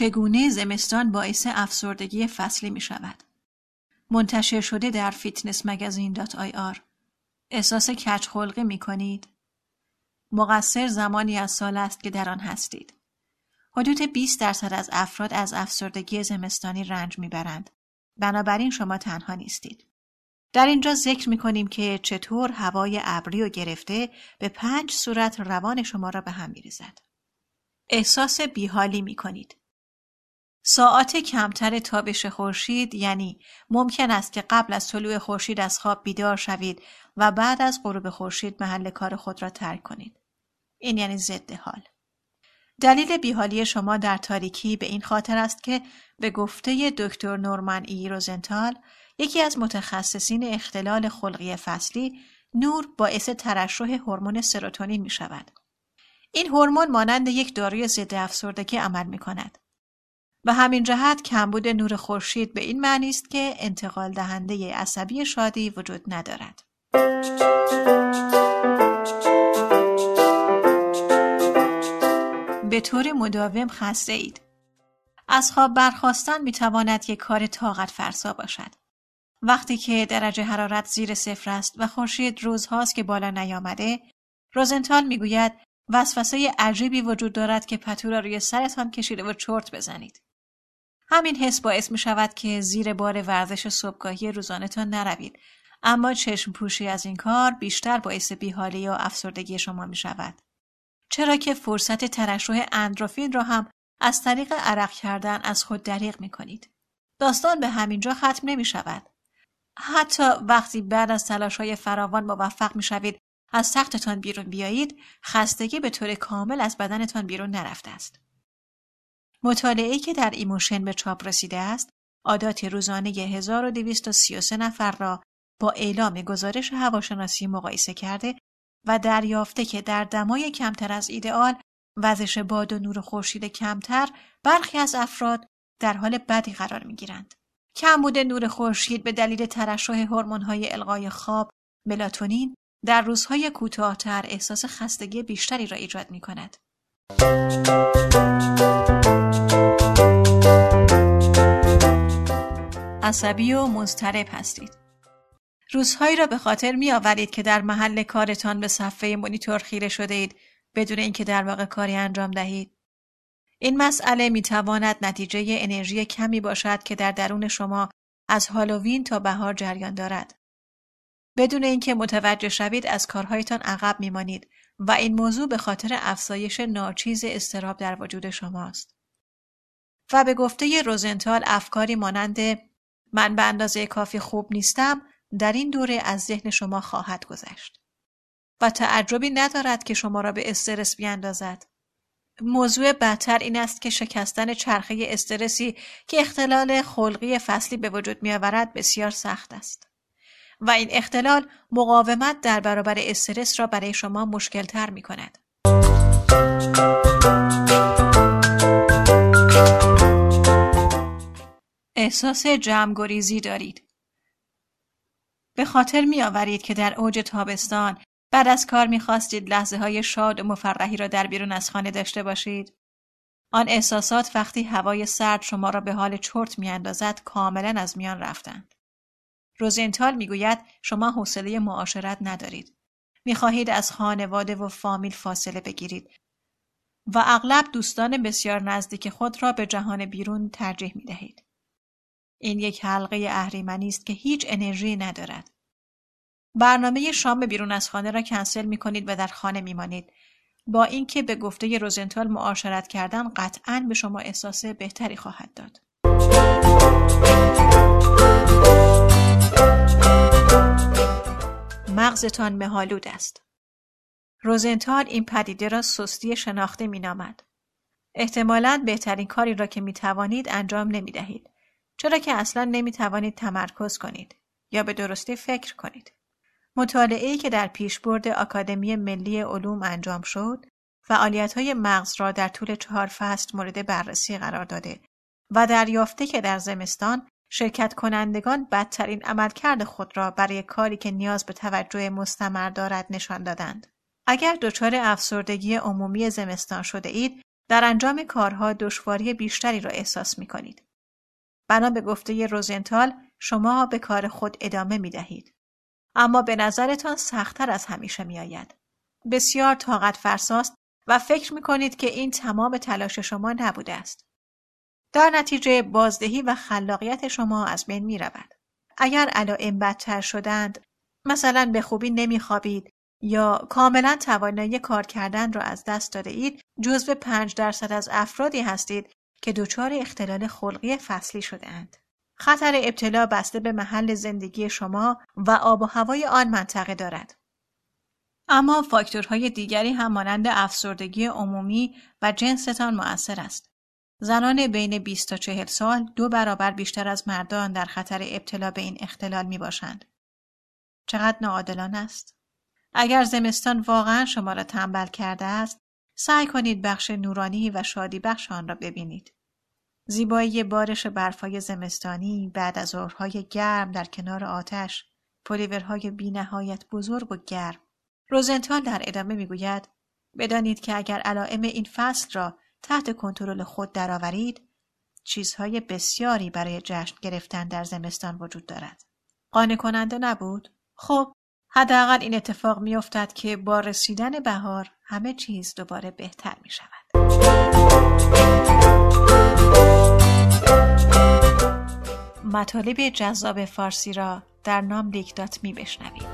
چگونه زمستان باعث افسردگی فصلی می شود. منتشر شده در fitness magazine dot ir. احساس کج خلقی می کنید؟ مقصر زمانی از سال است که در آن هستید. حدود 20 درصد از افراد از افسردگی زمستانی رنج می‌برند. بنابراین شما تنها نیستید. در اینجا ذکر می کنیم که چطور هوای ابری و گرفته به پنج صورت روان شما را به هم می ریزد. احساس بیحالی می کنید. ساعات کمتر تابش خورشید یعنی ممکن است که قبل از طلوع خورشید از خواب بیدار شوید و بعد از غروب خورشید محل کار خود را ترک کنید. این یعنی ضد حال. دلیل بیحالی شما در تاریکی به این خاطر است که به گفته دکتر نورمن ای روزنتال یکی از متخصصین اختلال خلقی فصلی نور باعث ترشح هورمون سروتونین می شود. این هورمون مانند یک داروی ضد افسردگی عمل می کند. به همین جهت کمبود نور خورشید به این معنی است که انتقال دهنده عصبی شادی وجود ندارد. به طور مداوم خسته اید. از خواب برخواستن می تواند یک کار طاقت فرسا باشد. وقتی که درجه حرارت زیر صفر است و خورشید روزهاست که بالا نیامده، روزنتال می‌گوید وسوسه عجیبی وجود دارد که پتو را روی سرتان کشیده و چرت بزنید. همین حس باعث می شود که زیر بار ورزش صبحگاهی روزانهتان نروید اما چشم پوشی از این کار بیشتر باعث بیحالی و افسردگی شما می شود. چرا که فرصت ترشح اندروفین را هم از طریق عرق کردن از خود دریغ می کنید. داستان به همینجا ختم نمی شود. حتی وقتی بعد از تلاش های فراوان موفق می شوید از تختتان بیرون بیایید خستگی به طور کامل از بدنتان بیرون نرفته است. مطالعه که در Emotion به چاپ رسیده است عادات روزانه 1233 نفر را با اعلام گزارش هواشناسی مقایسه کرده و دریافته که در دمای کمتر از ایدئال وزش باد و نور خورشید کمتر برخی از افراد در حال بدی قرار می گیرند. کمبود نور خورشید به دلیل ترشح هورمون‌های القای خواب ملاتونین در روزهای کوتاهتر احساس خستگی بیشتری را ایجاد می کند. عصبی و مضطرب هستید. روزهایی را به خاطر می آورید که در محل کارتان به صفحه مونیتور خیره شده اید بدون اینکه در واقع کاری انجام دهید. این مسئله می تواند نتیجه انرژی کمی باشد که در درون شما از هالووین تا بهار جریان دارد. بدون اینکه متوجه شوید از کارهایتان عقب میمانید و این موضوع به خاطر افزایش ناچیز استراب در وجود شماست. و به گفته روزنتال افکاری مانند من به اندازه کافی خوب نیستم در این دوره از ذهن شما خواهد گذشت. و تعجبی ندارد که شما را به استرس بیاندازد. موضوع بدتر این است که شکستن چرخه استرسی که اختلال خلقی فصلی به وجود می آورد بسیار سخت است. و این اختلال مقاومت در برابر استرس را برای شما مشکل تر می کند. احساس جمعگریزی دارید. به خاطر می آورید که در اوج تابستان بعد از کار می خواستید لحظه های شاد و مفرحی را در بیرون از خانه داشته باشید. آن احساسات وقتی هوای سرد شما را به حال چرت می اندازد کاملا از میان رفتند. روزنتال می‌گوید شما حوصله معاشرت ندارید. می‌خواهید از خانواده و فامیل فاصله بگیرید و اغلب دوستان بسیار نزدیک خود را به جهان بیرون ترجیح می دهید. این یک حلقه اهریمنی است که هیچ انرژی ندارد. برنامه شام بیرون از خانه را کنسل می کنید و در خانه می مانید. با اینکه به گفته روزنتال معاشرت کردن قطعا به شما احساس بهتری خواهد داد. مغزتان مهالود است. روزنتال این پدیده را سستی شناخته می نامد. احتمالاً بهترین کاری را که می توانید انجام نمی دهید. چرا که اصلا نمی توانید تمرکز کنید یا به درستی فکر کنید. مطالعه‌ای که در پیشبرد آکادمی ملی علوم انجام شد، فعالیت های مغز را در طول چهار فصل مورد بررسی قرار داده و دریافته که در زمستان شرکت کنندگان بدترین عملکرد خود را برای کاری که نیاز به توجه مستمر دارد نشان دادند. اگر دچار افسردگی عمومی زمستان شده اید، در انجام کارها دشواری بیشتری را احساس می کنید. بنا به گفته روزنتال شما به کار خود ادامه می دهید. اما به نظرتان سختتر از همیشه می آید. بسیار طاقت فرساست و فکر می کنید که این تمام تلاش شما نبوده است. در نتیجه بازدهی و خلاقیت شما از بین می رود. اگر علائم بدتر شدند مثلا به خوبی نمیخوابید یا کاملا توانایی کار کردن را از دست داده اید جزو پنج درصد از افرادی هستید که دچار اختلال خلقی فصلی شده اند. خطر ابتلا بسته به محل زندگی شما و آب و هوای آن منطقه دارد. اما فاکتورهای دیگری هم مانند افسردگی عمومی و جنستان مؤثر است. زنان بین 20 تا 40 سال دو برابر بیشتر از مردان در خطر ابتلا به این اختلال می باشند. چقدر ناعادلانه است. اگر زمستان واقعا شما را تنبل کرده است، سعی کنید بخش نورانی و شادی بخش آن را ببینید. زیبایی بارش برفای زمستانی بعد از ظهرهای گرم در کنار آتش، پلیورهای بینهایت بزرگ و گرم. روزنتال در ادامه می‌گوید بدانید که اگر علائم این فصل را تحت کنترل خود درآورید چیزهای بسیاری برای جشن گرفتن در زمستان وجود دارد. قانع کننده نبود؟ خب حداقل این اتفاق میافتد که با رسیدن بهار همه چیز دوباره بهتر می شود. مطالب جذاب فارسی را در نام لیک دات می بشنوید.